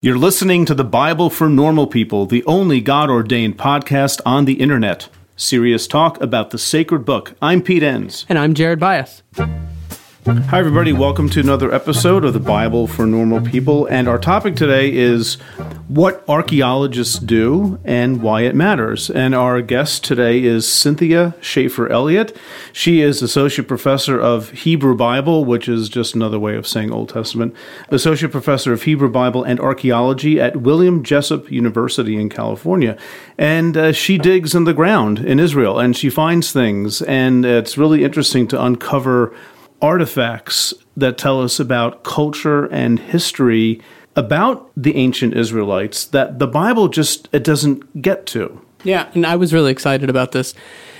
You're listening to the Bible for Normal People, the only God ordained podcast on the internet. Serious talk about the sacred book. I'm Pete Enns. And I'm Jared Byas. Hi, everybody. Welcome to another episode of the Bible for Normal People. And our topic today is what archaeologists do and why it matters. And our guest today is Cynthia Shafer Elliott. She is Associate Professor of Hebrew Bible, which is just another way of saying Old Testament, Associate Professor of Hebrew Bible and Archaeology at William Jessup University in California. And uh, she digs in the ground in Israel and she finds things. And it's really interesting to uncover artifacts that tell us about culture and history about the ancient Israelites that the Bible just it doesn't get to. Yeah, and I was really excited about this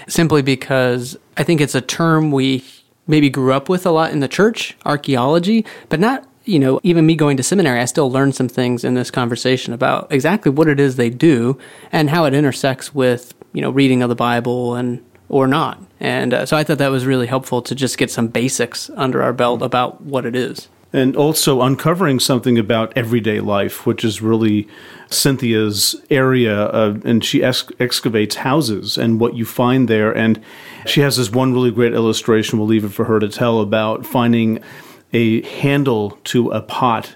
simply because I think it's a term we maybe grew up with a lot in the church, archaeology, but not you know, even me going to seminary, I still learned some things in this conversation about exactly what it is they do and how it intersects with, you know, reading of the Bible and or not. And uh, so I thought that was really helpful to just get some basics under our belt about what it is. And also uncovering something about everyday life, which is really Cynthia's area. Of, and she ex- excavates houses and what you find there. And she has this one really great illustration, we'll leave it for her to tell, about finding a handle to a pot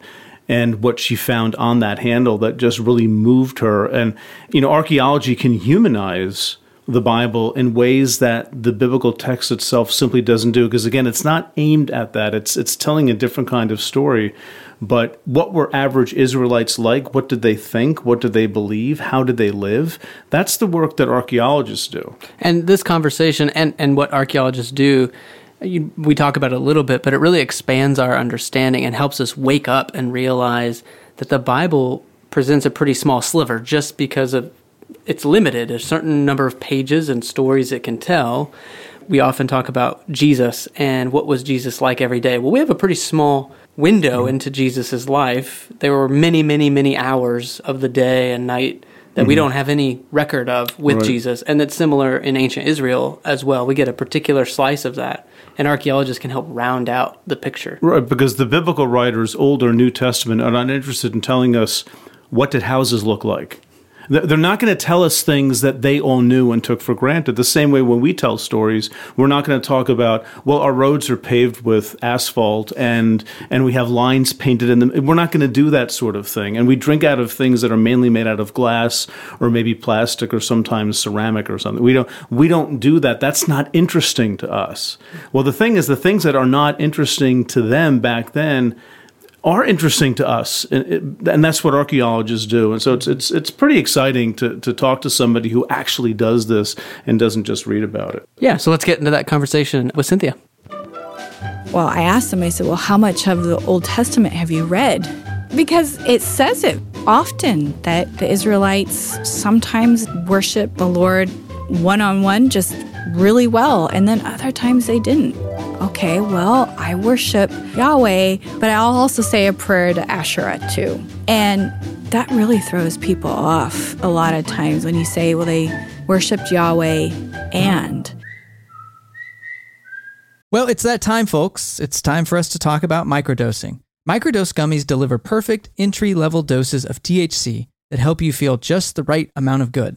and what she found on that handle that just really moved her. And, you know, archaeology can humanize the Bible in ways that the biblical text itself simply doesn't do. Because again, it's not aimed at that. It's it's telling a different kind of story. But what were average Israelites like? What did they think? What did they believe? How did they live? That's the work that archaeologists do. And this conversation and, and what archaeologists do, you, we talk about it a little bit, but it really expands our understanding and helps us wake up and realize that the Bible presents a pretty small sliver just because of it's limited. a certain number of pages and stories it can tell. We often talk about Jesus and what was Jesus like every day. Well, we have a pretty small window into Jesus' life. There were many, many, many hours of the day and night that mm-hmm. we don't have any record of with right. Jesus. And it's similar in ancient Israel as well. We get a particular slice of that. And archaeologists can help round out the picture. Right, because the biblical writers, Old or New Testament, are not interested in telling us what did houses look like they're not going to tell us things that they all knew and took for granted. The same way when we tell stories, we're not going to talk about, well, our roads are paved with asphalt and, and we have lines painted in them. We're not going to do that sort of thing. And we drink out of things that are mainly made out of glass or maybe plastic or sometimes ceramic or something. We don't, we don't do that. That's not interesting to us. Well, the thing is, the things that are not interesting to them back then, are interesting to us, and, and, that's what archaeologists do. And so it's it's it's pretty exciting to to talk to somebody who actually does this and doesn't just read about it. Yeah, so let's get into that conversation with Cynthia. Well, I asked them. I said, "Well, how much of the Old Testament have you read?" Because it says it often that the Israelites sometimes worship the Lord one on one, just really well, and then other times they didn't okay, well, I worship Yahweh, but I'll also say a prayer to Asherah too. And that really throws people off a lot of times when you say, well, they worshiped Yahweh and. Well, it's that time, folks. It's time for us to talk about microdosing. Microdose gummies deliver perfect entry level doses of THC that help you feel just the right amount of good.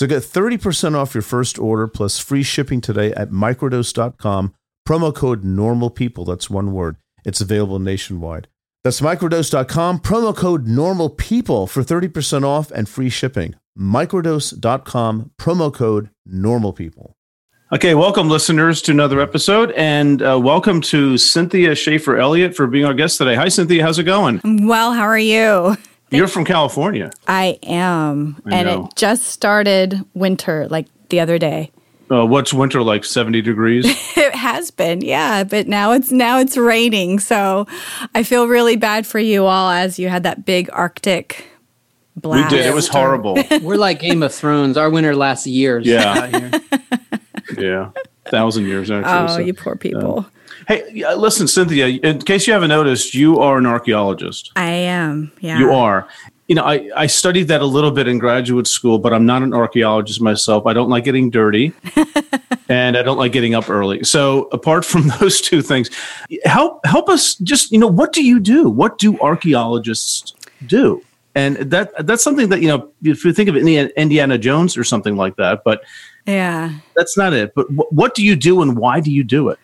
So get 30% off your first order plus free shipping today at microdose.com. Promo code normal people. That's one word. It's available nationwide. That's microdose.com. Promo code normal people for 30% off and free shipping. Microdose.com. Promo code normal people. Okay, welcome listeners to another episode, and uh, welcome to Cynthia Shafer Elliott for being our guest today. Hi, Cynthia. How's it going? Well, how are you? You're from California. I am. I and know. it just started winter like the other day. Uh, what's winter like 70 degrees it has been yeah but now it's now it's raining so i feel really bad for you all as you had that big arctic blast. We did. It was horrible. We're like Game of Thrones. Our winter lasts years. Yeah. out here. yeah, thousand years actually. Oh, so. you poor people. Hey, listen, Cynthia. In case you haven't noticed, you are an archaeologist. I am. Yeah. You are. You know, I, I studied that a little bit in graduate school, but I'm not an archaeologist myself. I don't like getting dirty and I don't like getting up early. So apart from those two things, help help us just, you know, what do you do? What do archaeologists do? And that that's something that, you know, if you think of Indiana, Jones or something like that, but Yeah. that's not it. But wh- what do you do and why do you do it?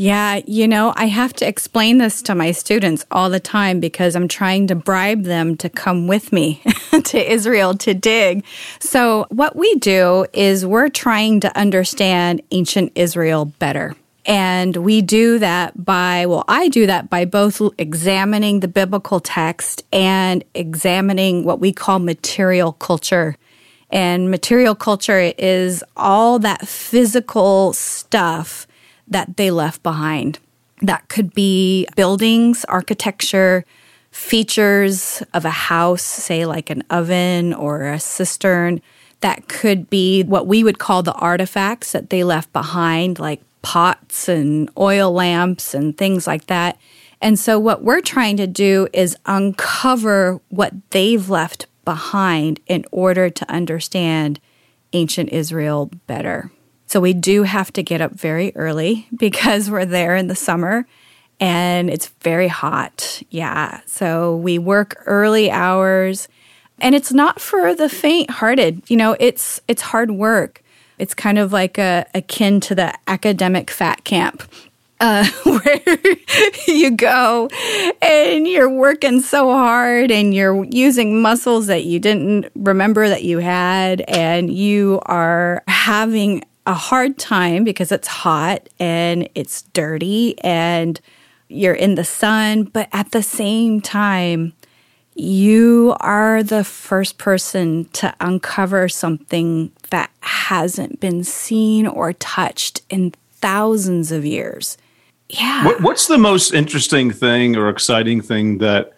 Yeah, you know, I have to explain this to my students all the time because I'm trying to bribe them to come with me to Israel to dig. So, what we do is we're trying to understand ancient Israel better. And we do that by, well, I do that by both examining the biblical text and examining what we call material culture. And material culture is all that physical stuff that they left behind. That could be buildings, architecture, features of a house, say like an oven or a cistern. That could be what we would call the artifacts that they left behind, like pots and oil lamps and things like that. And so, what we're trying to do is uncover what they've left behind in order to understand ancient Israel better. So we do have to get up very early because we're there in the summer and it's very hot. Yeah. So we work early hours and it's not for the faint-hearted. You know, it's it's hard work. It's kind of like a akin to the academic fat camp. Uh, where you go and you're working so hard and you're using muscles that you didn't remember that you had, and you are having a hard time because it's hot and it's dirty and you're in the sun, but at the same time, you are the first person to uncover something that hasn't been seen or touched in thousands of years. Yeah. What, what's the most interesting thing or exciting thing that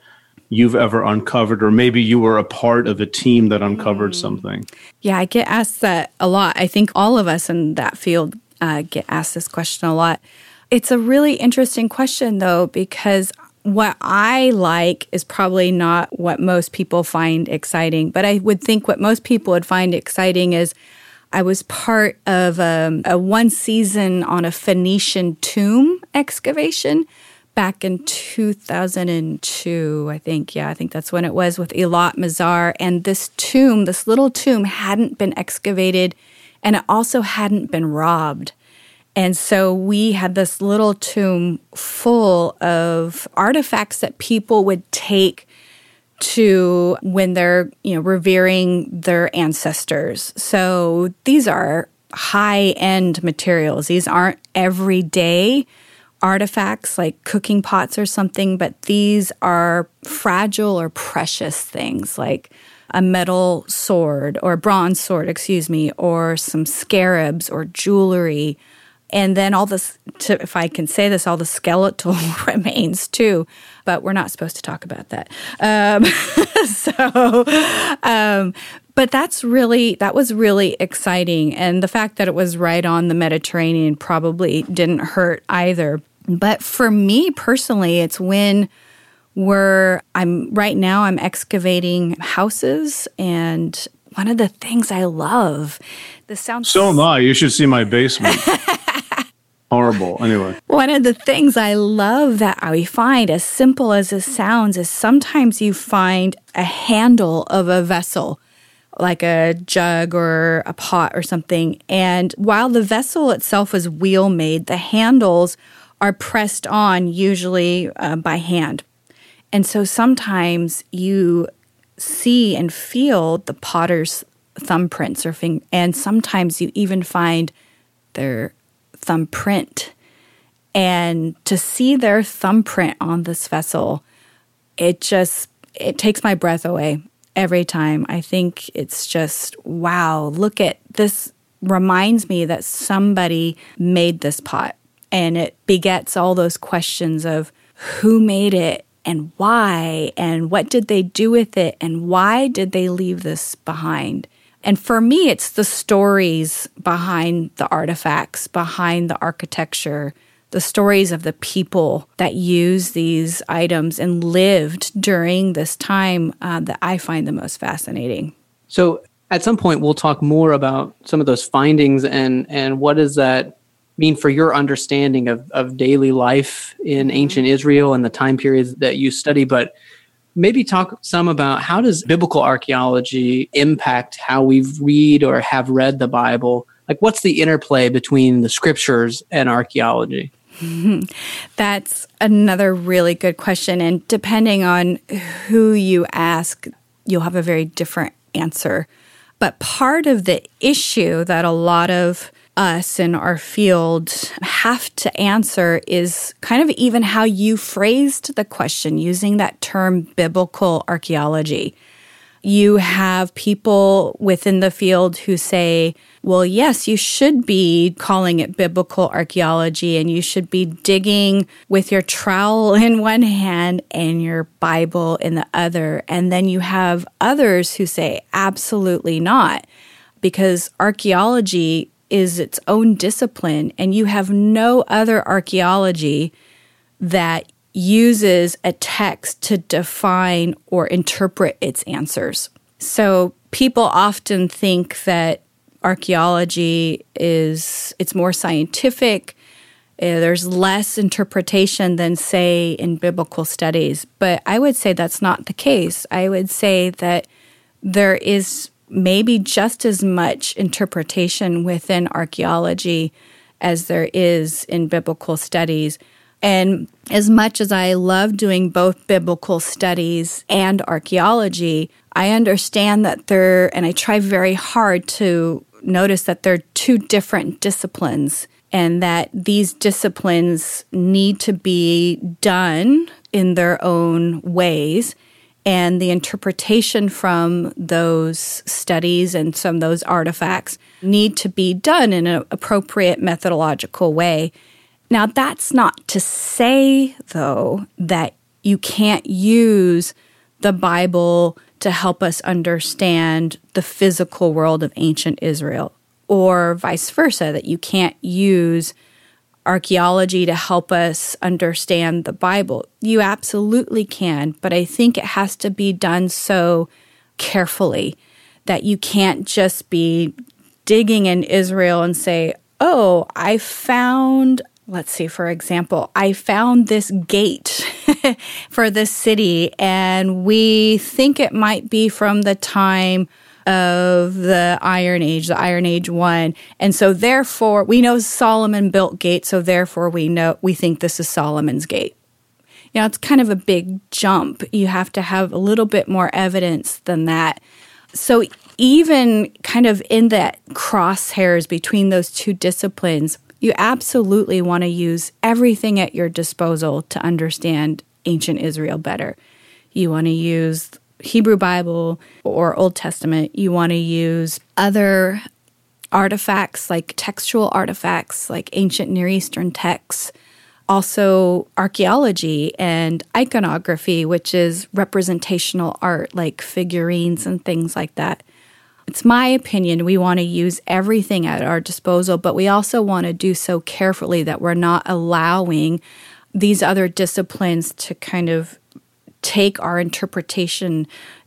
you've ever uncovered, or maybe you were a part of a team that uncovered something? Yeah, I get asked that a lot. I think all of us in that field uh, get asked this question a lot. It's a really interesting question, though, because what I like is probably not what most people find exciting. But I would think what most people would find exciting is I was part of um, a one season on a Phoenician tomb excavation back in 2002, I think. Yeah, I think that's when it was with Eilat Mazar. And this tomb, this little tomb, hadn't been excavated and it also hadn't been robbed. And so we had this little tomb full of artifacts that people would take to when they're, you know, revering their ancestors. So these are high-end materials. These aren't everyday artifacts like cooking pots or something, but these are fragile or precious things like a metal sword or bronze sword, excuse me, or some scarabs or jewelry. And then all this, if I can say this, all the skeletal remains too, but we're not supposed to talk about that. Um, so, um, but that's really, that was really exciting. And the fact that it was right on the Mediterranean probably didn't hurt either. But for me personally, it's when we're, I'm right now, I'm excavating houses. And one of the things I love, this sounds So am I. You should see my basement. Horrible. Anyway. One of the things I love that we find, as simple as it sounds, is sometimes you find a handle of a vessel, like a jug or a pot or something. And while the vessel itself is wheel made, the handles are pressed on, usually uh, by hand. And so sometimes you see and feel the potter's thumbprints or fing- and sometimes you even find their thumbprint. And to see their thumbprint on this vessel, it just it takes my breath away every time. I think it's just wow, look at this reminds me that somebody made this pot and it begets all those questions of who made it and why and what did they do with it and why did they leave this behind? And for me, it's the stories behind the artifacts, behind the architecture, the stories of the people that use these items and lived during this time uh, that I find the most fascinating. So, at some point, we'll talk more about some of those findings and and what is that mean for your understanding of, of daily life in mm-hmm. ancient Israel and the time periods that you study. But maybe talk some about how does biblical archaeology impact how we read or have read the Bible? Like, what's the interplay between the scriptures and archaeology? That's another really good question. And depending on who you ask, you'll have a very different answer. But part of the issue that a lot of us in our field have to answer is kind of even how you phrased the question using that term biblical archaeology you have people within the field who say, well, yes, you should be calling it biblical archaeology and you should be digging with your trowel in one hand and your Bible in the other. And then you have others who say, absolutely not, because archaeology is its own discipline and you have no other archaeology that uses a text to define or interpret its answers. So people often think that archaeology is it's more scientific. Uh, there's less interpretation than say in biblical studies, but I would say that's not the case. I would say that there is maybe just as much interpretation within archaeology as there is in biblical studies. And as much as I love doing both biblical studies and archaeology, I understand that they're, and I try very hard to notice that they're two different disciplines and that these disciplines need to be done in their own ways. And the interpretation from those studies and some of those artifacts need to be done in an appropriate methodological way. Now, that's not to say, though, that you can't use the Bible to help us understand the physical world of ancient Israel, or vice versa, that you can't use archaeology to help us understand the Bible. You absolutely can, but I think it has to be done so carefully that you can't just be digging in Israel and say, oh, I found let's see, for example, I found this gate for this city, and we think it might be from the time of the Iron Age, the Iron Age one. And so therefore we know Solomon built gate, so therefore we know we think this is Solomon's gate. You know, it's kind of a big jump. You have to have a little bit more evidence than that. So even kind of in that crosshairs between those two disciplines, you absolutely want to use everything at your disposal to understand ancient Israel better. You want to use Hebrew Bible or Old Testament. You want to use other artifacts like textual artifacts like ancient Near Eastern texts. Also, archaeology and iconography, which is representational art like figurines and things like that. It's my opinion we want to use everything at our disposal, but we also want to do so carefully that we're not allowing these other disciplines to kind of take our interpretation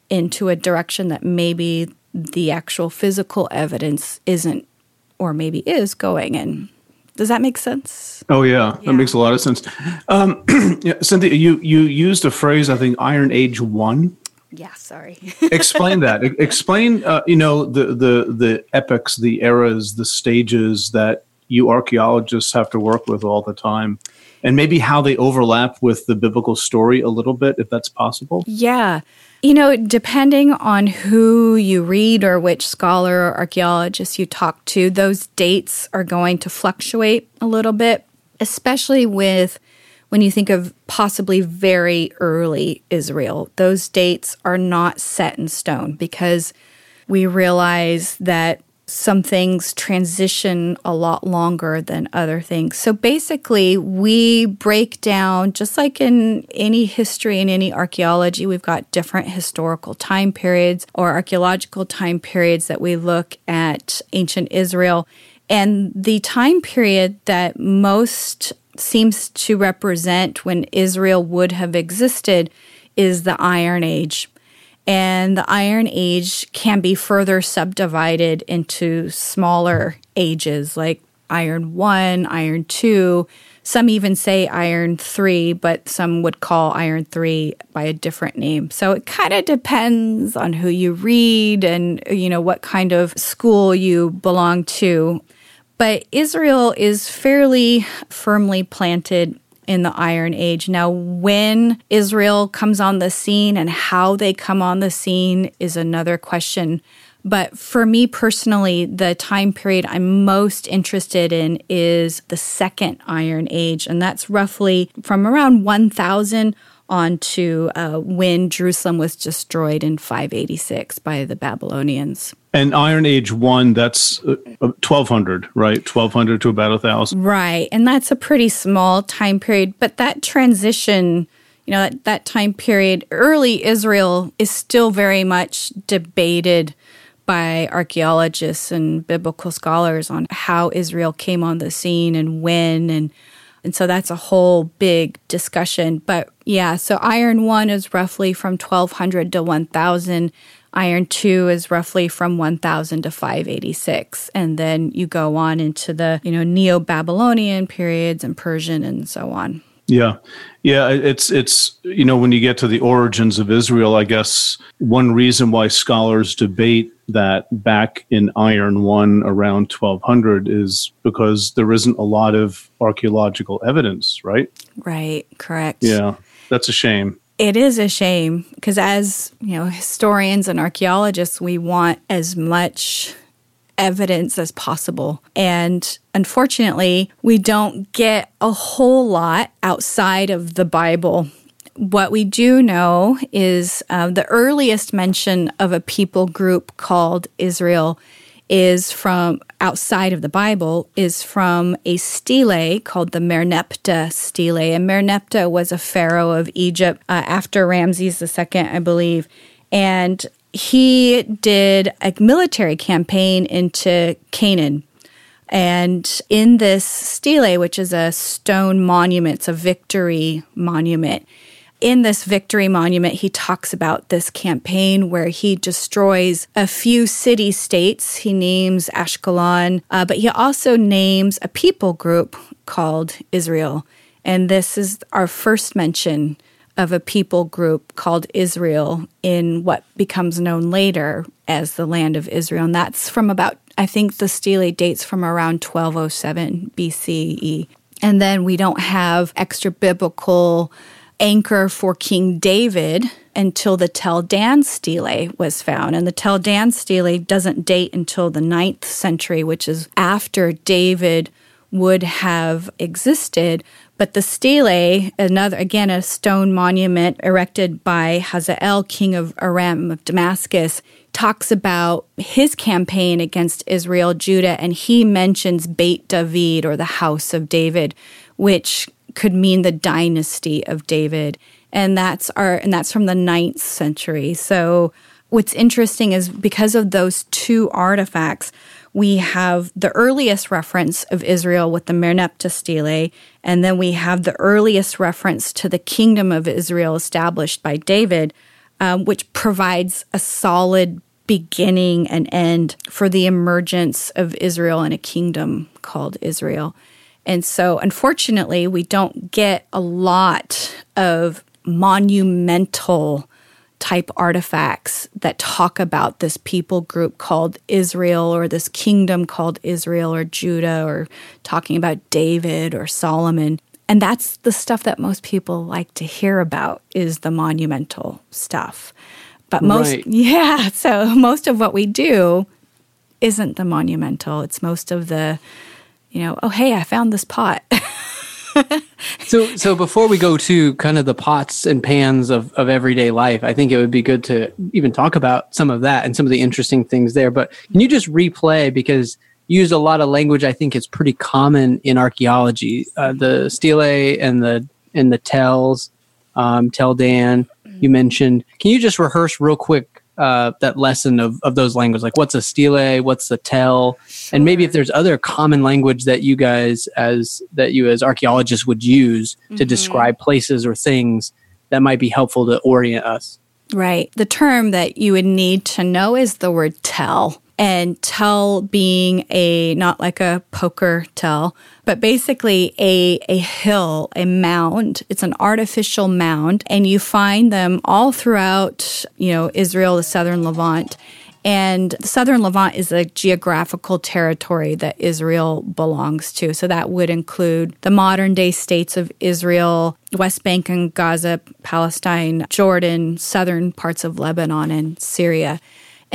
into a direction that maybe the actual physical evidence isn't or maybe is going in. Does that make sense? Oh yeah, yeah. that makes a lot of sense. Um, yeah, Cynthia, you you used a phrase I think Iron Age one yeah, sorry. explain that. Explain, uh, you know, the the the epochs, the eras, the stages that you archaeologists have to work with all the time, and maybe how they overlap with the biblical story a little bit, if that's possible. Yeah. You know, depending on who you read or which scholar or archaeologist you talk to, those dates are going to fluctuate a little bit, especially with when you think of possibly very early Israel. Those dates are not set in stone because we realize that some things transition a lot longer than other things. So basically, we break down, just like in any history and any archaeology, we've got different historical time periods or archaeological time periods that we look at ancient Israel. And the time period that most seems to represent when Israel would have existed is the Iron Age. And the Iron Age can be further subdivided into smaller ages like Iron 1, Iron 2. Some even say Iron 3, but some would call Iron 3 by a different name. So it kind of depends on who you read and you know what kind of school you belong to. But Israel is fairly firmly planted in the Iron Age. Now, when Israel comes on the scene and how they come on the scene is another question. But for me personally, the time period I'm most interested in is the Second Iron Age, and that's roughly from around 1000 on to uh, when Jerusalem was destroyed in 586 by the Babylonians. And Iron Age 1, that's uh, 1200, right? 1200 to about a 1000. Right. And that's a pretty small time period. But that transition, you know, that time period, early Israel is still very much debated by archaeologists and biblical scholars on how Israel came on the scene and when and and so that's a whole big discussion. But yeah, so iron 1 is roughly from 1200 to 1000 Iron 2 is roughly from 1000 to 586 and then you go on into the, you know, Neo-Babylonian periods and Persian and so on. Yeah. Yeah, it's it's you know when you get to the origins of Israel, I guess one reason why scholars debate that back in Iron 1 around 1200 is because there isn't a lot of archaeological evidence, right? Right, correct. Yeah. That's a shame it is a shame because as you know historians and archaeologists we want as much evidence as possible and unfortunately we don't get a whole lot outside of the bible what we do know is uh, the earliest mention of a people group called israel is from outside of the Bible is from a stele called the Merneptah stele. And Merneptah was a pharaoh of Egypt uh, after Ramses II, I believe. And he did a military campaign into Canaan. And in this stele, which is a stone monument, it's a victory monument, in this victory monument, he talks about this campaign where he destroys a few city states. He names Ashkelon, uh, but he also names a people group called Israel. And this is our first mention of a people group called Israel in what becomes known later as the land of Israel. And that's from about, I think the stele dates from around 1207 BCE. And then we don't have extra biblical anchor for King David until the Tel Dan stele was found. And the Tel Dan stele doesn't date until the ninth century, which is after David would have existed. But the stele, another again a stone monument erected by Hazael, king of Aram of Damascus, talks about his campaign against Israel, Judah, and he mentions Beit David or the house of David, which could mean the dynasty of David. And that's our and that's from the ninth century. So what's interesting is because of those two artifacts, we have the earliest reference of Israel with the Merneptah stele, and then we have the earliest reference to the kingdom of Israel established by David, um, which provides a solid beginning and end for the emergence of Israel and a kingdom called Israel. And so, unfortunately, we don't get a lot of monumental type artifacts that talk about this people group called Israel or this kingdom called Israel or Judah or talking about David or Solomon. And that's the stuff that most people like to hear about is the monumental stuff. But most right. yeah, so most of what we do isn't the monumental. It's most of the you know, oh, hey, I found this pot. so so before we go to kind of the pots and pans of, of everyday life, I think it would be good to even talk about some of that and some of the interesting things there. But can you just replay because you use a lot of language I think is pretty common in archaeology. Uh, the stele and the and the tells, um, Tel Dan you mentioned. Can you just rehearse real quick uh, that lesson of, of those languages? Like what's a stele, what's a tell, sure. and maybe if there's other common language that you guys as that you as archaeologists would use mm-hmm. to describe places or things that might be helpful to orient us. Right. The term that you would need to know is the word tell and tell being a not like a poker tell, but basically a a hill, a mound. It's an artificial mound, and you find them all throughout, you know, Israel, the southern Levant. And the southern Levant is a geographical territory that Israel belongs to. So that would include the modern day states of Israel, West Bank and Gaza, Palestine, Jordan, southern parts of Lebanon, and Syria.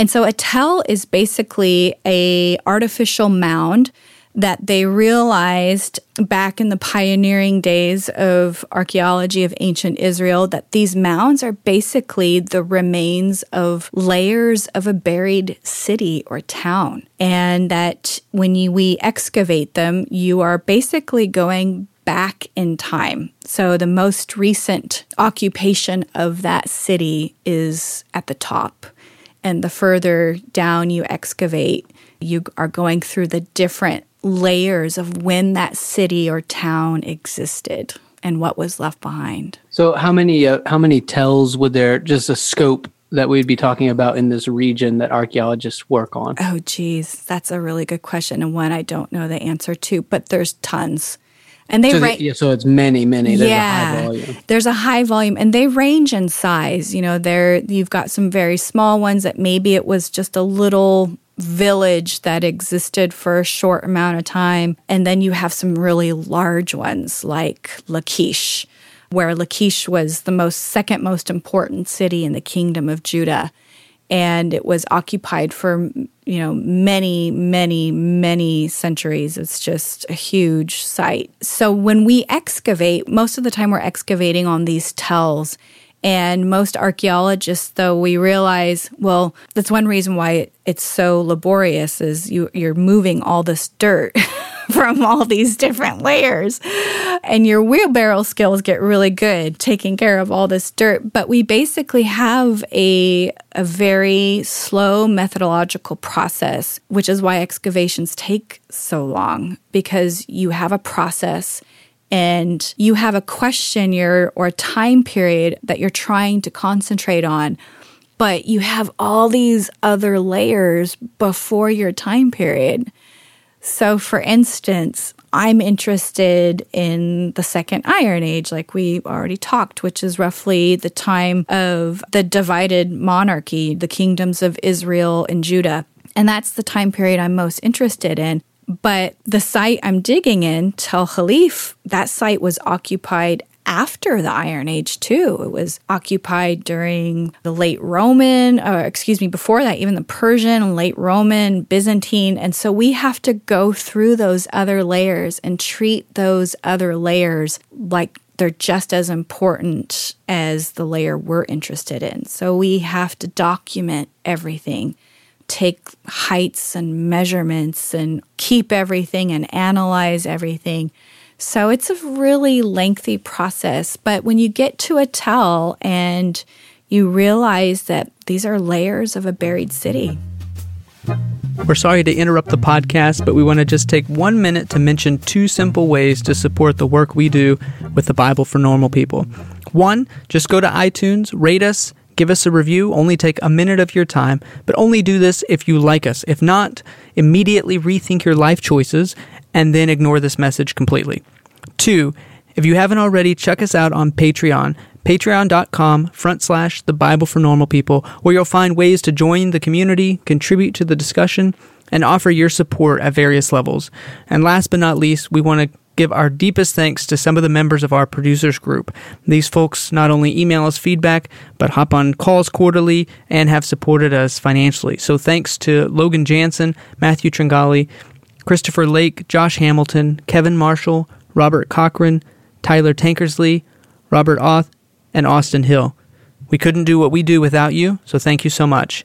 And so a tell is basically a artificial mound that they realized back in the pioneering days of archaeology of ancient Israel that these mounds are basically the remains of layers of a buried city or town. And that when you, we excavate them, you are basically going back in time. So the most recent occupation of that city is at the top. And the further down you excavate, you are going through the different layers of when that city or town existed and what was left behind. So how many uh, how many tells would there just a scope that we'd be talking about in this region that archaeologists work on? Oh geez, that's a really good question and one I don't know the answer to, but there's tons. And they so, yeah, so it's many, many. There's yeah, a high volume. There's a high volume, and they range in size. You know, there you've got some very small ones that maybe it was just a little village that existed for a short amount of time, and then you have some really large ones like Lachish, where Lachish was the most second most important city in the kingdom of Judah and it was occupied for you know many many many centuries. It's just a huge site. So when we excavate most of the time we're excavating on these tells and most archaeologists though we realize well that's one reason why it's so laborious is you you're moving all this dirt from all these different layers. And your wheelbarrow skills get really good taking care of all this dirt. But we basically have a, a very slow methodological process, which is why excavations take so long because you have a process and you have a question you're, or a time period that you're trying to concentrate on but you have all these other layers before your time period. So, for instance, I'm interested in the Second Iron Age, like we already talked, which is roughly the time of the divided monarchy, the kingdoms of Israel and Judah. And that's the time period I'm most interested in. But the site I'm digging in, Tel Halif, that site was occupied after the Iron Age, too. It was occupied during the late Roman, or excuse me, before that, even the Persian, late Roman, Byzantine. And so we have to go through those other layers and treat those other layers like they're just as important as the layer we're interested in. So we have to document everything take heights and measurements and keep everything and analyze everything so it's a really lengthy process. But when you get to a tell and you realize that these are layers of a buried city. We're sorry to interrupt the podcast, but we want to just take one minute to mention two simple ways to support the work we do with the Bible for Normal People. One, just go to iTunes, rate us, give us a review, only take a minute of your time, but only do this if you like us. If not, immediately rethink your life choices and then ignore this message completely. Two, if you haven't already, check us out on Patreon, patreon.com front slash the Bible for Normal People, where you'll find ways to join the community, contribute to the discussion, and offer your support at various levels. And last but not least, we want to give our deepest thanks to some of the members of our producers group. These folks not only email us feedback, but hop on calls quarterly and have supported us financially. So thanks to Logan Jansen, Matthew Tringali, Christopher Lake, Josh Hamilton, Kevin Marshall, Robert Cochran, Tyler Tankersley, Robert Oth, and Austin Hill. We couldn't do what we do without you, so thank you so much.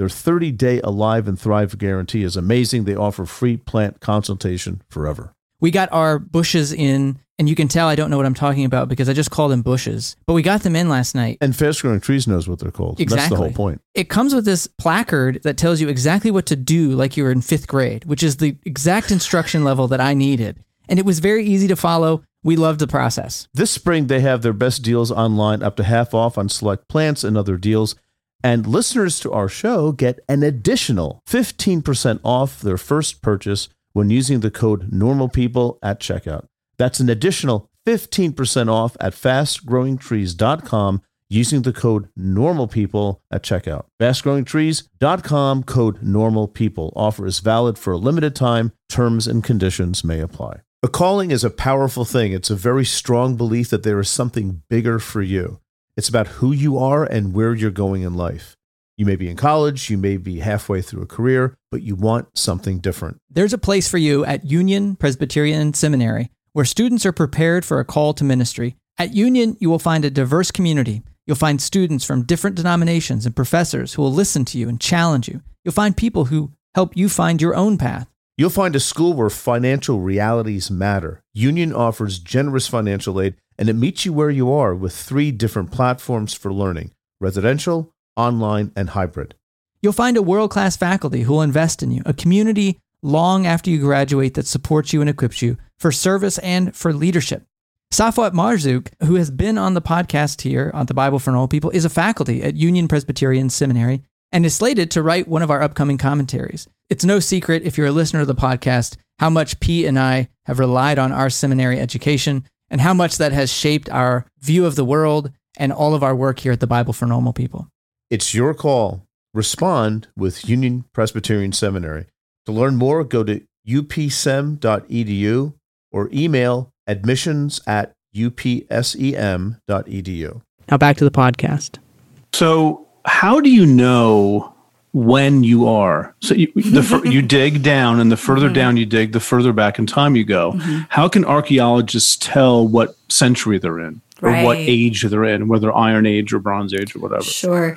their 30 day Alive and Thrive guarantee is amazing. They offer free plant consultation forever. We got our bushes in, and you can tell I don't know what I'm talking about because I just called them bushes. But we got them in last night. And Fast Growing Trees knows what they're called. Exactly. That's the whole point. It comes with this placard that tells you exactly what to do, like you were in fifth grade, which is the exact instruction level that I needed. And it was very easy to follow. We loved the process. This spring, they have their best deals online, up to half off on select plants and other deals. And listeners to our show get an additional 15% off their first purchase when using the code NORMALPEOPLE at checkout. That's an additional 15% off at fastgrowingtrees.com using the code NORMALPEOPLE at checkout. Fastgrowingtrees.com code NORMALPEOPLE. Offer is valid for a limited time. Terms and conditions may apply. A calling is a powerful thing. It's a very strong belief that there is something bigger for you. It's about who you are and where you're going in life. You may be in college, you may be halfway through a career, but you want something different. There's a place for you at Union Presbyterian Seminary where students are prepared for a call to ministry. At Union, you will find a diverse community. You'll find students from different denominations and professors who will listen to you and challenge you. You'll find people who help you find your own path. You'll find a school where financial realities matter. Union offers generous financial aid and it meets you where you are with three different platforms for learning residential, online, and hybrid. You'll find a world class faculty who will invest in you, a community long after you graduate that supports you and equips you for service and for leadership. Safwat Marzouk, who has been on the podcast here on the Bible for Normal People, is a faculty at Union Presbyterian Seminary and is slated to write one of our upcoming commentaries. It's no secret, if you're a listener of the podcast, how much P and I have relied on our seminary education and how much that has shaped our view of the world and all of our work here at the Bible for Normal People. It's your call. Respond with Union Presbyterian Seminary. To learn more, go to upsem.edu or email admissions at upsem.edu. Now back to the podcast. So, how do you know when you are? So, you, the you dig down, and the further mm-hmm. down you dig, the further back in time you go. Mm-hmm. How can archaeologists tell what century they're in, or what age they're in, whether Iron Age or Bronze Age or whatever? Sure.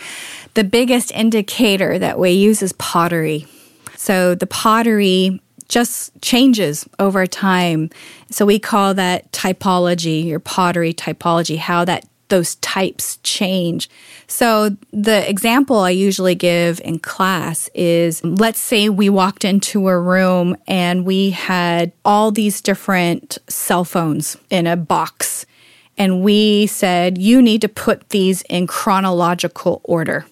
The biggest indicator that we use is pottery. So the pottery just changes over time. So we call that typology, your pottery typology, how that those types change. So the example I usually give in class is let's say we walked into a room and we had all these different cell phones in a box and we said, you need to put these in chronological order.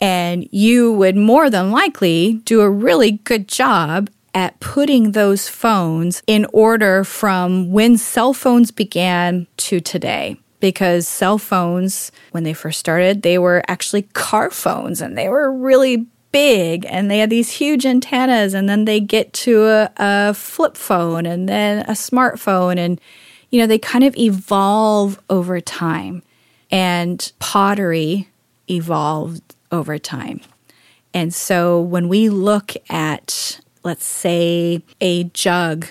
And you would more than likely do a really good job at putting those phones in order from when cell phones began to today. Because cell phones, when they first started, they were actually car phones and they were really big and they had these huge antennas. And then they get to a, a flip phone and then a smartphone. And, you know, they kind of evolve over time. And pottery evolved over time. And so when we look at, let's say, a jug,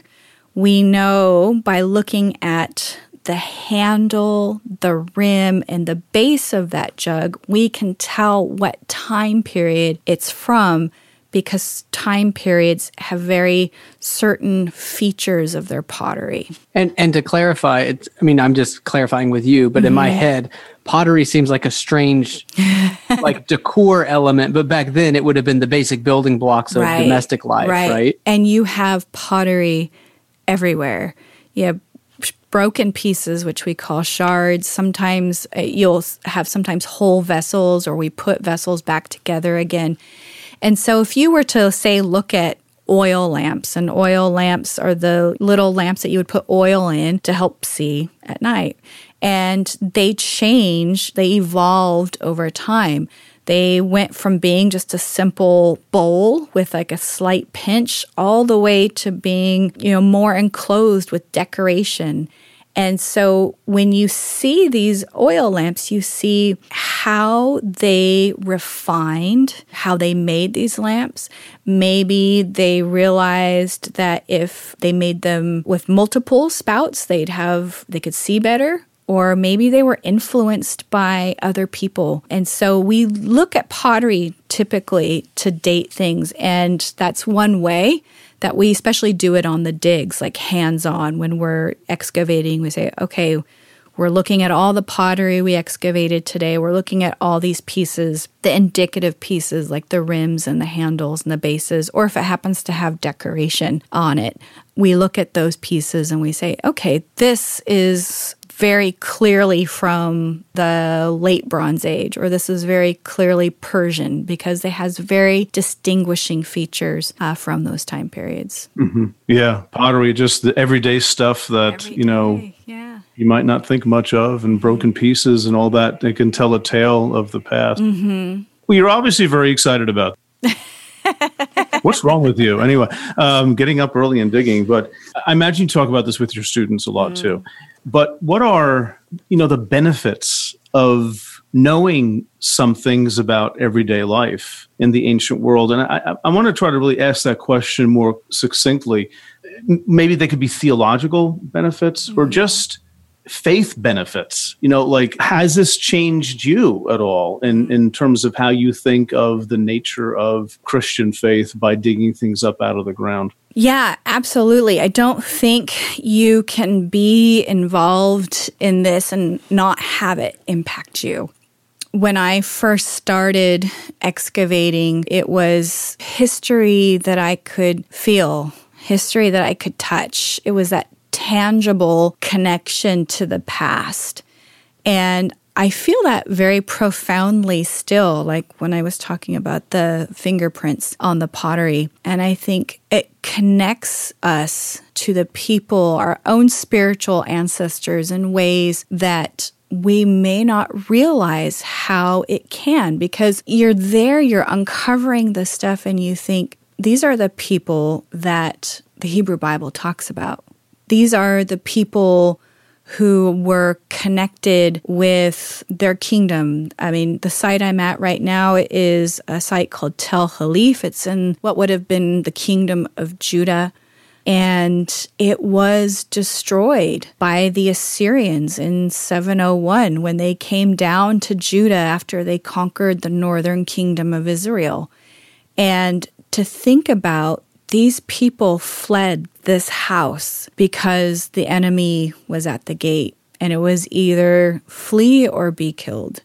we know by looking at the handle, the rim, and the base of that jug, we can tell what time period it's from because time periods have very certain features of their pottery. And and to clarify, it's I mean, I'm just clarifying with you, but in my Mm-hmm. head, pottery seems like a strange like decor element, but back then it would have been the basic building blocks of domestic life, right? And you have pottery everywhere. You have broken pieces, which we call shards. Sometimes uh, you'll have sometimes whole vessels, or we put vessels back together again. And so, if you were to say, look at oil lamps, and oil lamps are the little lamps that you would put oil in to help see at night. and they changed, they evolved over time. They went from being just a simple bowl with like a slight pinch all the way to being, you know, more enclosed with decoration. And so when you see these oil lamps, you see how they refined, how they made these lamps. Maybe they realized that if they made them with multiple spouts, they'd have, they could see better or maybe they were influenced by other people. And so we look at pottery typically to date things, and that's one way that we especially do it on the digs, like hands on when we're excavating. We say, okay, we're looking at all the pottery we excavated today. We're looking at all these pieces, the indicative pieces like the rims and the handles and the bases, or if it happens to have decoration on it, we look at those pieces and we say, okay, this is very clearly from the late Bronze Age, or this is very clearly Persian because it has very distinguishing features uh, from those time periods. Mm-hmm. Yeah, pottery, just the everyday stuff that, Every you know, yeah. you might not think much of, and broken pieces and all that. They can tell a tale of the past. Mm-hmm. Well, you're obviously very excited about. What's wrong with you? Anyway, um, getting up early and digging. But I imagine you talk about this with your students a lot too. But what are you know the benefits of knowing some things about everyday life in the ancient world? And I, I, want to try to really ask that question more succinctly. Maybe they could be theological benefits or mm-hmm. just faith benefits you know like has this changed you at all in mm-hmm. in terms of how you think of the nature of christian faith by digging things up out of the ground Yeah, absolutely. I don't think you can be involved in this and not have it impact you. When I first started excavating, it was history that I could feel, history that I could touch. It was that tangible connection to the past. And I feel that very profoundly still, like when I was talking about the fingerprints on the pottery. And I think it connects us to the people, our own spiritual ancestors, in ways that we may not realize how it can because you're there, you're uncovering the stuff, and you think, these are the people that the Hebrew Bible talks about. These are the people who were connected with their kingdom. I mean, the site I'm at right now is a site called Tel Halif. It's in what would have been the kingdom of Judah. And it was destroyed by the Assyrians in 701 when they came down to Judah after they conquered the northern kingdom of Israel. And to think about these people fled this house because the enemy was at the gate and it was either flee or be killed.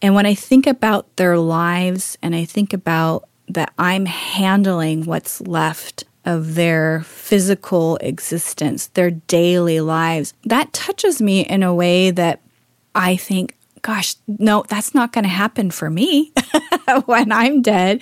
And when I think about their lives and I think about that I'm handling what's left of their physical existence, their daily lives, that touches me in a way that I think, gosh, no, that's not going to happen for me when I'm dead.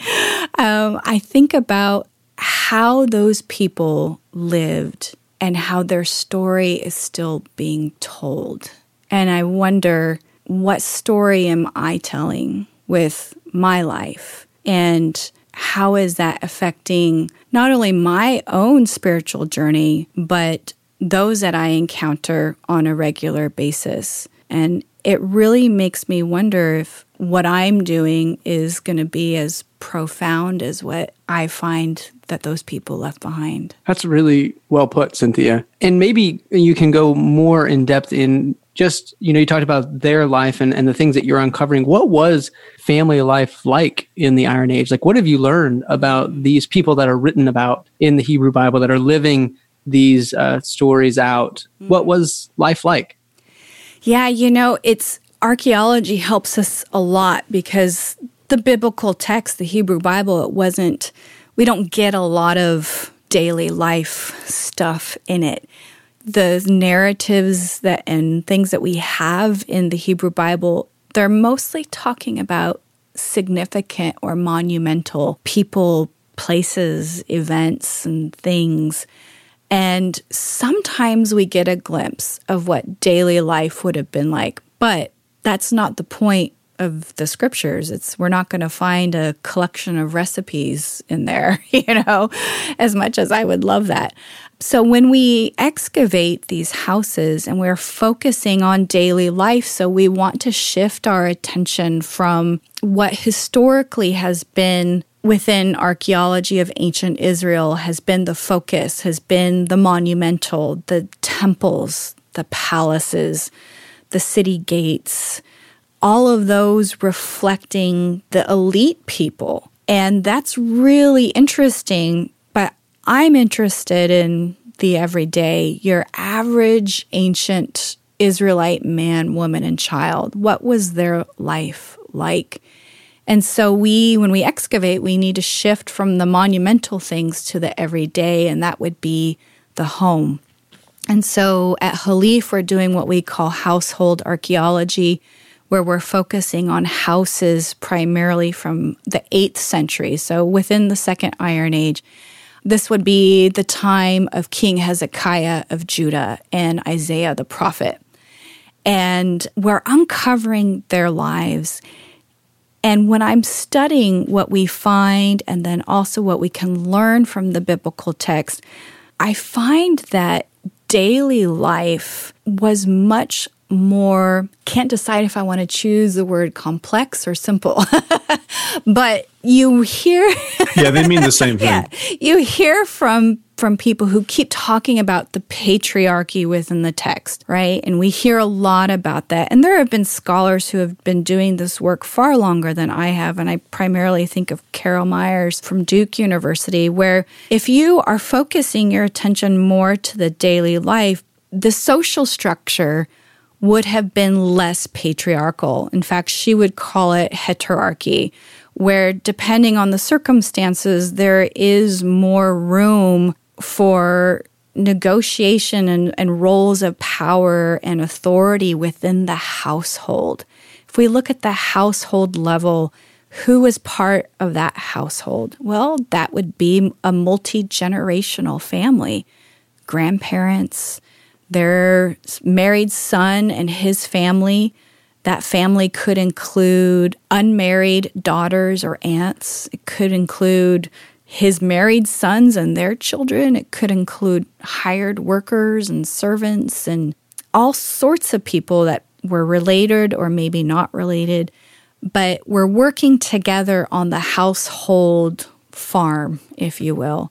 Um, I think about how those people lived and how their story is still being told. And I wonder what story am I telling with my life? And how is that affecting not only my own spiritual journey, but those that I encounter on a regular basis? And it really makes me wonder if what I'm doing is going to be as profound as what I find that those people left behind. That's really well put, Cynthia. And maybe you can go more in depth in just, you know, you talked about their life and, and the things that you're uncovering. What was family life like in the Iron Age? Like, what have you learned about these people that are written about in the Hebrew Bible that are living these uh, stories out? What was life like? Yeah, you know, it's archaeology helps us a lot because the biblical text, the Hebrew Bible, it wasn't, we don't get a lot of daily life stuff in it. The narratives that and things that we have in the Hebrew Bible, they're mostly talking about significant or monumental people, places, events, and things. And sometimes we get a glimpse of what daily life would have been like, but that's not the point of the scriptures. It's we're not going to find a collection of recipes in there, you know, as much as I would love that. So when we excavate these houses and we're focusing on daily life, so we want to shift our attention from what historically has been within archaeology of ancient Israel has been the focus, has been the monumental, the temples, the palaces, the city gates, all of those reflecting the elite people. And that's really interesting. But I'm interested in the everyday, your average ancient Israelite man, woman, and child. What was their life like? And so we when we excavate, we need to shift from the monumental things to the everyday and that would be the home. And so at Halif we're doing what we call household archaeology where we're focusing on houses primarily from the 8th century, so within the second iron age. This would be the time of King Hezekiah of Judah and Isaiah the prophet. And we're uncovering their lives and when I'm studying what we find and then also what we can learn from the biblical text, I find that daily life was much more, can't decide if I want to choose the word complex or simple, but you hear. yeah, they mean the same thing. Yeah, you hear from from people who keep talking about the patriarchy within the text, right? And we hear a lot about that. And there have been scholars who have been doing this work far longer than I have. And I primarily think of Carol Meyers from Duke University, where if you are focusing your attention more to the daily life, the social structure would have been less patriarchal. In fact, she would call it heterarchy, where depending on the circumstances, there is more room for negotiation and, and roles of power and authority within the household. If we look at the household level, who is part of that household? Well, that would be a multi generational family grandparents, their married son and his family. That family could include unmarried daughters or aunts. It could include his married sons and their children. It could include hired workers and servants and all sorts of people that were related or maybe not related, but were working together on the household farm, if you will.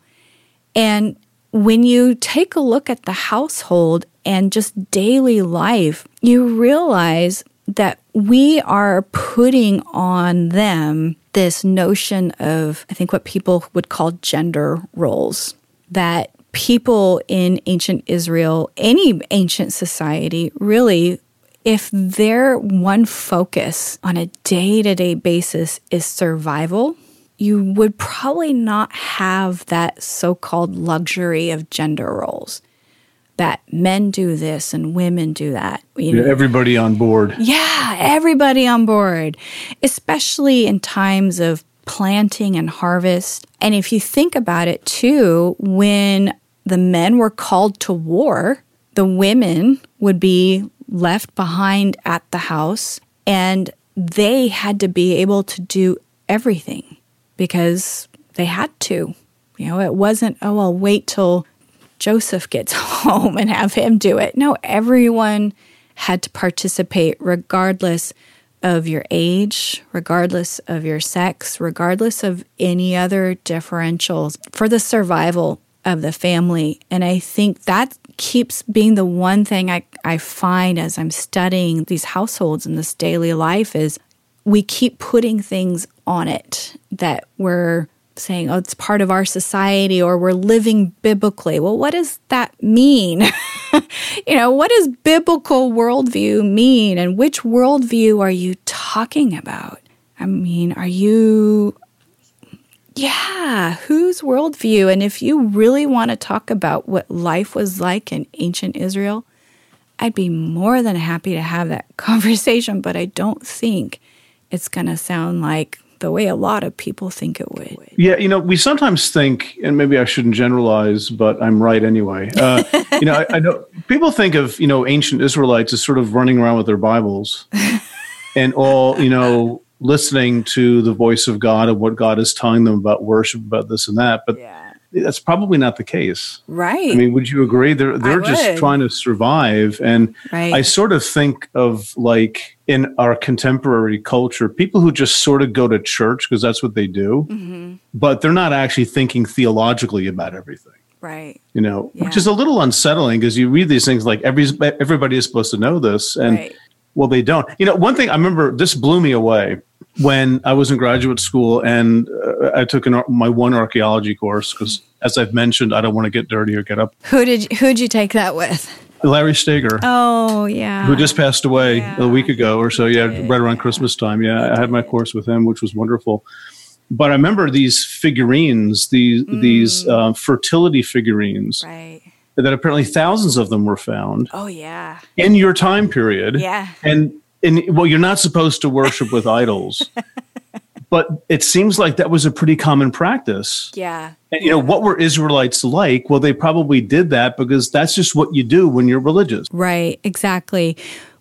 And when you take a look at the household and just daily life, you realize that we are putting on them this notion of, I think, what people would call gender roles. That people in ancient Israel, any ancient society, really, if their one focus on a day to day basis is survival, you would probably not have that so called luxury of gender roles that men do this and women do that. You know? yeah, everybody on board. Yeah, everybody on board, especially in times of planting and harvest. And if you think about it too, when the men were called to war, the women would be left behind at the house and they had to be able to do everything because they had to. You know, it wasn't, oh, I'll wait till Joseph gets home and have him do it. No, everyone had to participate regardless of your age, regardless of your sex, regardless of any other differentials for the survival of the family. And I think that keeps being the one thing I, I find as I'm studying these households and this daily life is we keep putting things on it that we're saying, oh, it's part of our society or we're living biblically. Well, what does that mean? you know, what does biblical worldview mean? And which worldview are you talking about? I mean, are you, yeah, whose worldview? And if you really want to talk about what life was like in ancient Israel, I'd be more than happy to have that conversation, but I don't think it's going to sound like the way a lot of people think it would. Yeah, you know, we sometimes think, and maybe I shouldn't generalize, but I'm right anyway. Uh, you know, I, I, know people think of you know ancient Israelites as sort of running around with their Bibles and all you know listening to the voice of God and what God is telling them about worship, about this and that. But yeah that's probably not the case. Right. I mean, would you agree? They're they're just trying to survive. And right. I sort of think of like in our contemporary culture, people who just sort of go to church because that's what they do, mm-hmm. but they're not actually thinking theologically about everything. Right. You know, yeah. which is a little unsettling because you read these things like every everybody is supposed to know this, and right. well, they don't. You know, one thing I remember this blew me away when I was in graduate school and uh, I took an, my one archaeology course because, as I've mentioned, I don't want to get dirty or get up. Who did who did you take that with? Larry Stager. Oh yeah, who just passed away yeah. a week ago or so. Yeah, right around Christmas time. Yeah, I had my course with him, which was wonderful. But I remember these figurines, these mm. these uh, fertility figurines. Right that apparently thousands of them were found. Oh yeah. In your time period. Yeah. And and well, you're not supposed to worship with idols. But it seems like that was a pretty common practice. Yeah. And, you know, what were Israelites like? Well, they probably did that because that's just what you do when you're religious. Right, exactly.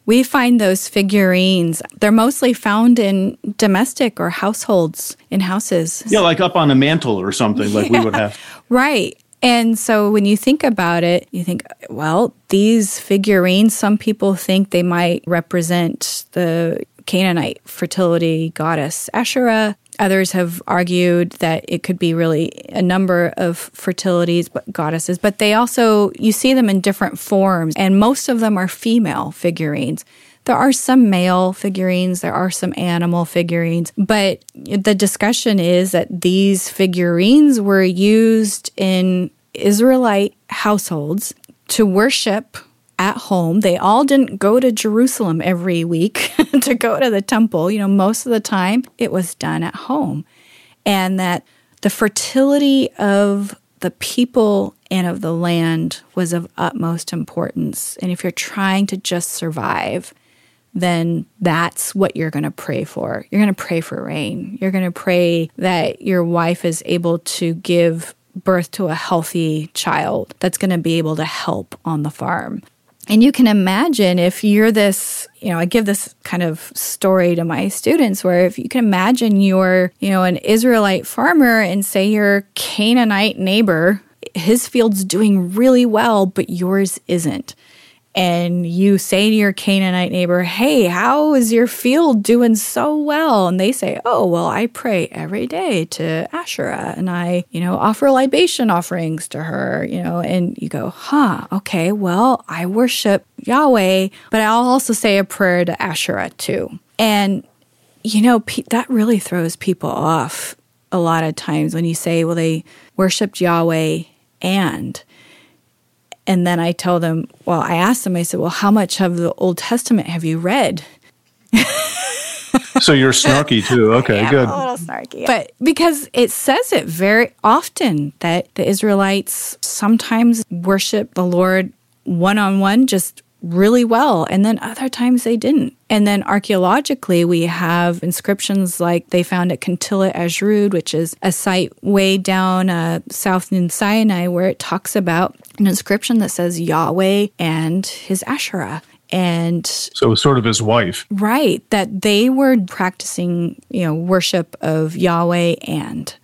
We find those figurines. They're mostly found in domestic or households, in houses. Yeah, like up on a mantle or something, like yeah, we would have. Right. And so when you think about it, you think, well, these figurines, some people think they might represent the Canaanite fertility goddess Asherah. Others have argued that it could be really a number of fertilities goddesses, but they also, you see them in different forms, and most of them are female figurines. There are some male figurines, there are some animal figurines, but the discussion is that these figurines were used in Israelite households to worship at home. They all didn't go to Jerusalem every week to go to the temple. You know, most of the time it was done at home. And that the fertility of the people and of the land was of utmost importance. And if you're trying to just survive, then that's what you're going to pray for. You're going to pray for rain. You're going to pray that your wife is able to give birth to a healthy child that's going to be able to help on the farm. And you can imagine if you're this, you know, I give this kind of story to my students where if you can imagine you're, you know, an Israelite farmer and say your Canaanite neighbor, his field's doing really well, but yours isn't and you say to your Canaanite neighbor, Hey, how is your field doing so well? And they say, Oh, well, I pray every day to Asherah and I, you know, offer libation offerings to her, you know, and you go, Huh, okay, well, I worship Yahweh, but I'll also say a prayer to Asherah too. And, you know, that really throws people off a lot of times when you say, Well, they worshiped Yahweh and and then I tell them, well, I asked them, I said, well, how much of the Old Testament have you read? so you're snarky too. Okay, good. A little snarky. But because it says it very often that the Israelites sometimes worship the Lord one on one, just really well, and then other times they didn't. And then archaeologically, we have inscriptions like they found at Kuntillet Ajrud, which is a site way down uh, south in Sinai, where it talks about an inscription that says Yahweh and his Asherah and so sort of his wife right that they were practicing you know worship of yahweh and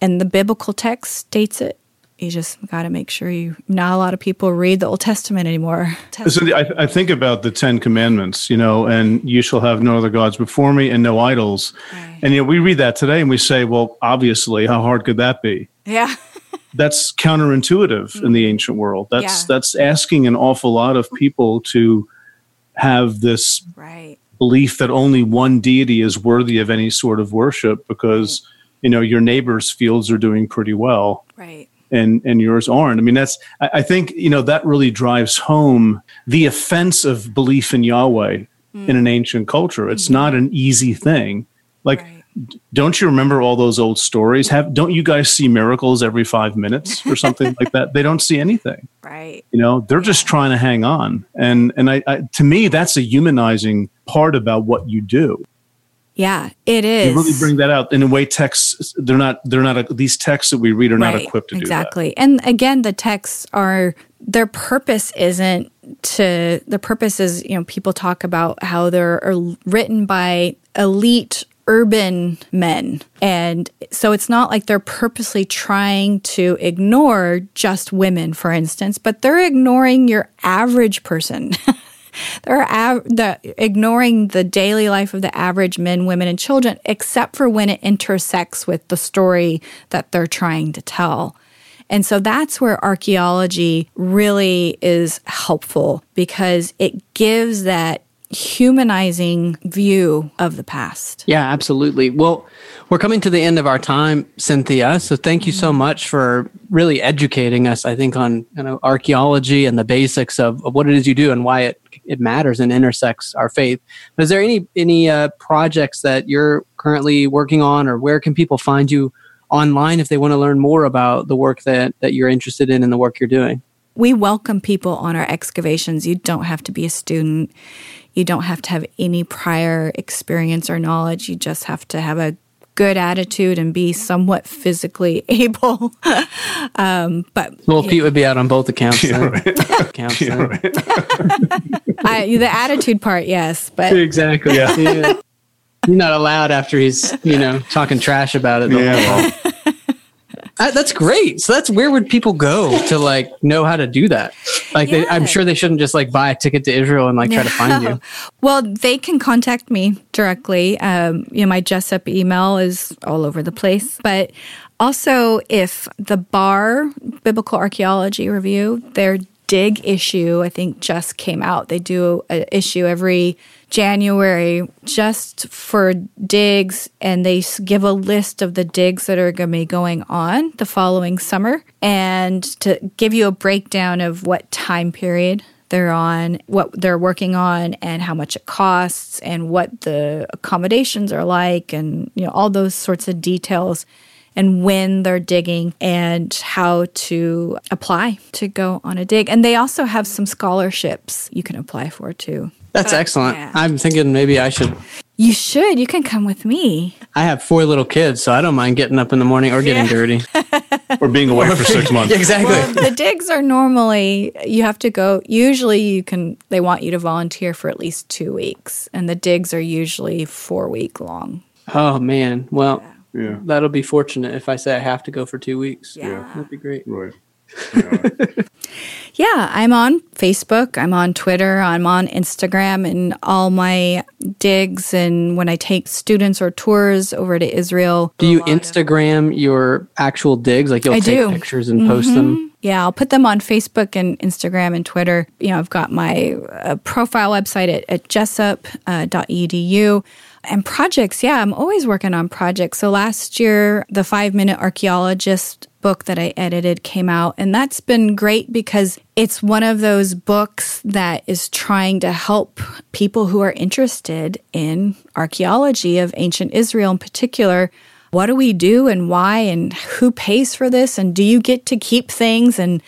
and the biblical text states it you just got to make sure you. Not a lot of people read the Old Testament anymore. So I, I, think about the Ten Commandments, you know, and you shall have no other gods before me and no idols. Right. And you know, we read that today and we say, well, obviously, how hard could that be? Yeah. that's counterintuitive mm-hmm. in the ancient world. That's yeah. that's asking an awful lot of people to have this right. belief that only one deity is worthy of any sort of worship because right. you know your neighbor's fields are doing pretty well. Right and and yours aren't. I mean, that's I, I think you know that really drives home the offense of belief in Yahweh mm. in an ancient culture. It's mm-hmm. not an easy thing. Like, right. don't you remember all those old stories? Have don't you guys see miracles every five minutes or something like that? They don't see anything. Right. You know, they're yeah. just trying to hang on. And and I, I to me, that's a humanizing part about what you do. Yeah, it is. You really bring that out in a way. Texts they're not they're not a, these texts that we read are not equipped to exactly. do. Exactly. And again, the texts are their purpose isn't to the purpose is you know people talk about how they're written by elite urban men. And so it's not like they're purposely trying to ignore just women, for instance, but they're ignoring your average person. they're av- the, ignoring the daily life of the average men, women, and children, except for when it intersects with the story that they're trying to tell. And so that's where archaeology really is helpful because it gives that humanizing view of the past. Yeah, absolutely. Well, we're coming to the end of our time, Cynthia. So thank you so mm-hmm. much for really educating us, I think, on you know, archaeology and the basics of, of what it is you do and why it, it matters and intersects our faith. But is there any, any uh, projects that you're currently working on or where can people find you online if they want to learn more about the work that, that you're interested in and the work you're doing? We welcome people on our excavations. You don't have to be a student. You don't have to have any prior experience or knowledge. You just have to have a good attitude and be somewhat physically able. um, but well, Pete would be out on both accounts. Yeah, right. accounts yeah, right. I, the attitude part, yes, but exactly. Yeah. yeah. You're not allowed after he's you know talking trash about it. yeah. Uh, that's great. So that's where would people go to like know how to do that? Like, yeah. they, I'm sure they shouldn't just like buy a ticket to Israel and like try to find you. Well, they can contact me directly. Um, you know, my Jessup email is all over the place, but also if the Bar Biblical Archaeology Review, their dig issue, I think just came out. They do an issue every January just for digs, and they give a list of the digs that are going to be going on the following summer and to give you a breakdown of what time period they're on, what they're working on, and how much it costs, and what the accommodations are like, and you know all those sorts of details and when they're digging and how to apply to go on a dig. And they also have some scholarships you can apply for too. That's but, excellent. Yeah. I'm thinking maybe I should. You should. You can come with me. I have four little kids, so I don't mind getting up in the morning or getting yeah. dirty. or being away for six months. exactly. Well, the digs are normally, you have to go, usually you can, they want you to volunteer for at least two weeks. And the digs are usually four week long. Oh, man. Well, yeah. Yeah. That'll be fortunate if I say I have to go for two weeks. Yeah. That'd be great. Right. yeah, I'm on Facebook, I'm on Twitter, I'm on Instagram, and all my digs. And when I take students or tours over to Israel, do you Instagram of- your actual digs? Like you'll I take do. pictures and mm-hmm. post them? Yeah, I'll put them on Facebook and Instagram and Twitter. You know, I've got my uh, profile website at, at jessup.edu. Uh, and projects, yeah, I'm always working on projects. So last year, the five minute archaeologist book that I edited came out. And that's been great because it's one of those books that is trying to help people who are interested in archaeology of ancient Israel in particular. What do we do and why and who pays for this? And do you get to keep things? And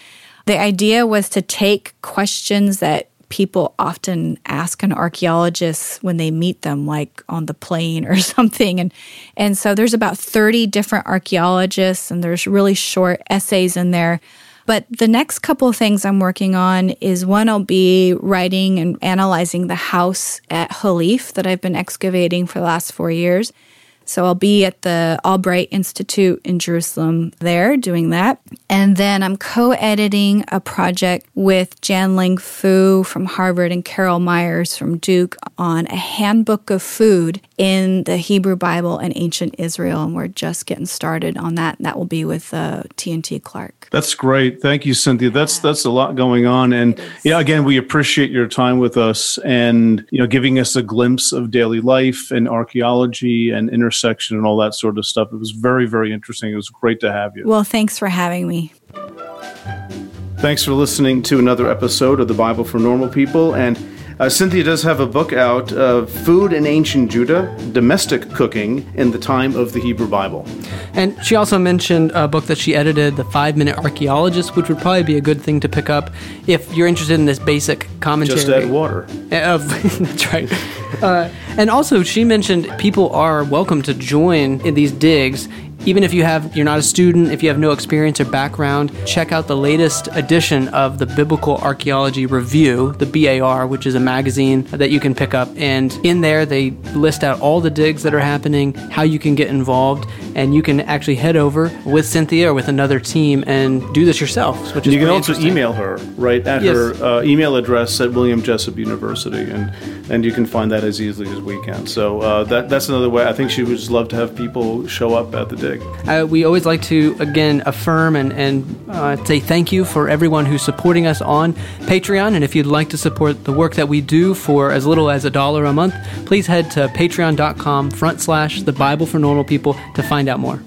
the idea was to take questions that people often ask an archaeologist when they meet them like on the plane or something. And and so there's about 30 different archaeologists and there's really short essays in there. But the next couple of things I'm working on is one I'll be writing and analyzing the house at Halif that I've been excavating for the last 4 years so I'll be at the Albright Institute in Jerusalem there doing that. And then I'm co editing a project with Janling Fu from Harvard and Carol Meyers from Duke on a handbook of food in the Hebrew Bible and ancient Israel. And we're just getting started on that. That will be with uh, T&T Clark. That's great. Thank you, Cynthia. That's that's a lot going on. And yeah, again, we appreciate your time with us and you know giving us a glimpse of daily life and archaeology and intersection and all that sort of stuff. It was very, very interesting. It was great to have you. Well, thanks for having me. Thanks for listening to another episode of the Bible for Normal People. And Uh, Cynthia does have a book out, uh, Food in Ancient Judah Domestic Cooking in the Time of the Hebrew Bible. And she also mentioned a book that she edited, The Five Minute Archaeologist, which would probably be a good thing to pick up if you're interested in this basic commentary. Just add water. Uh, that's right. Uh, and also, she mentioned people are welcome to join in these digs even if you have you're not a student if you have no experience or background check out the latest edition of the biblical archaeology review the bar which is a magazine that you can pick up and in there they list out all the digs that are happening how you can get involved and you can actually head over with cynthia or with another team and do this yourself which is you can also email her right at Yes. her uh, email address at william jessup university and and you can find that as easily as we can so uh, that that's another way i think she would just love to have people show up at the dig Uh, we always like to again affirm and, and uh, say thank you for everyone who's supporting us on Patreon. And if you'd like to support the work that we do for as little as a dollar a month, please head to patreon.com front slash the Bible for normal people to find out more.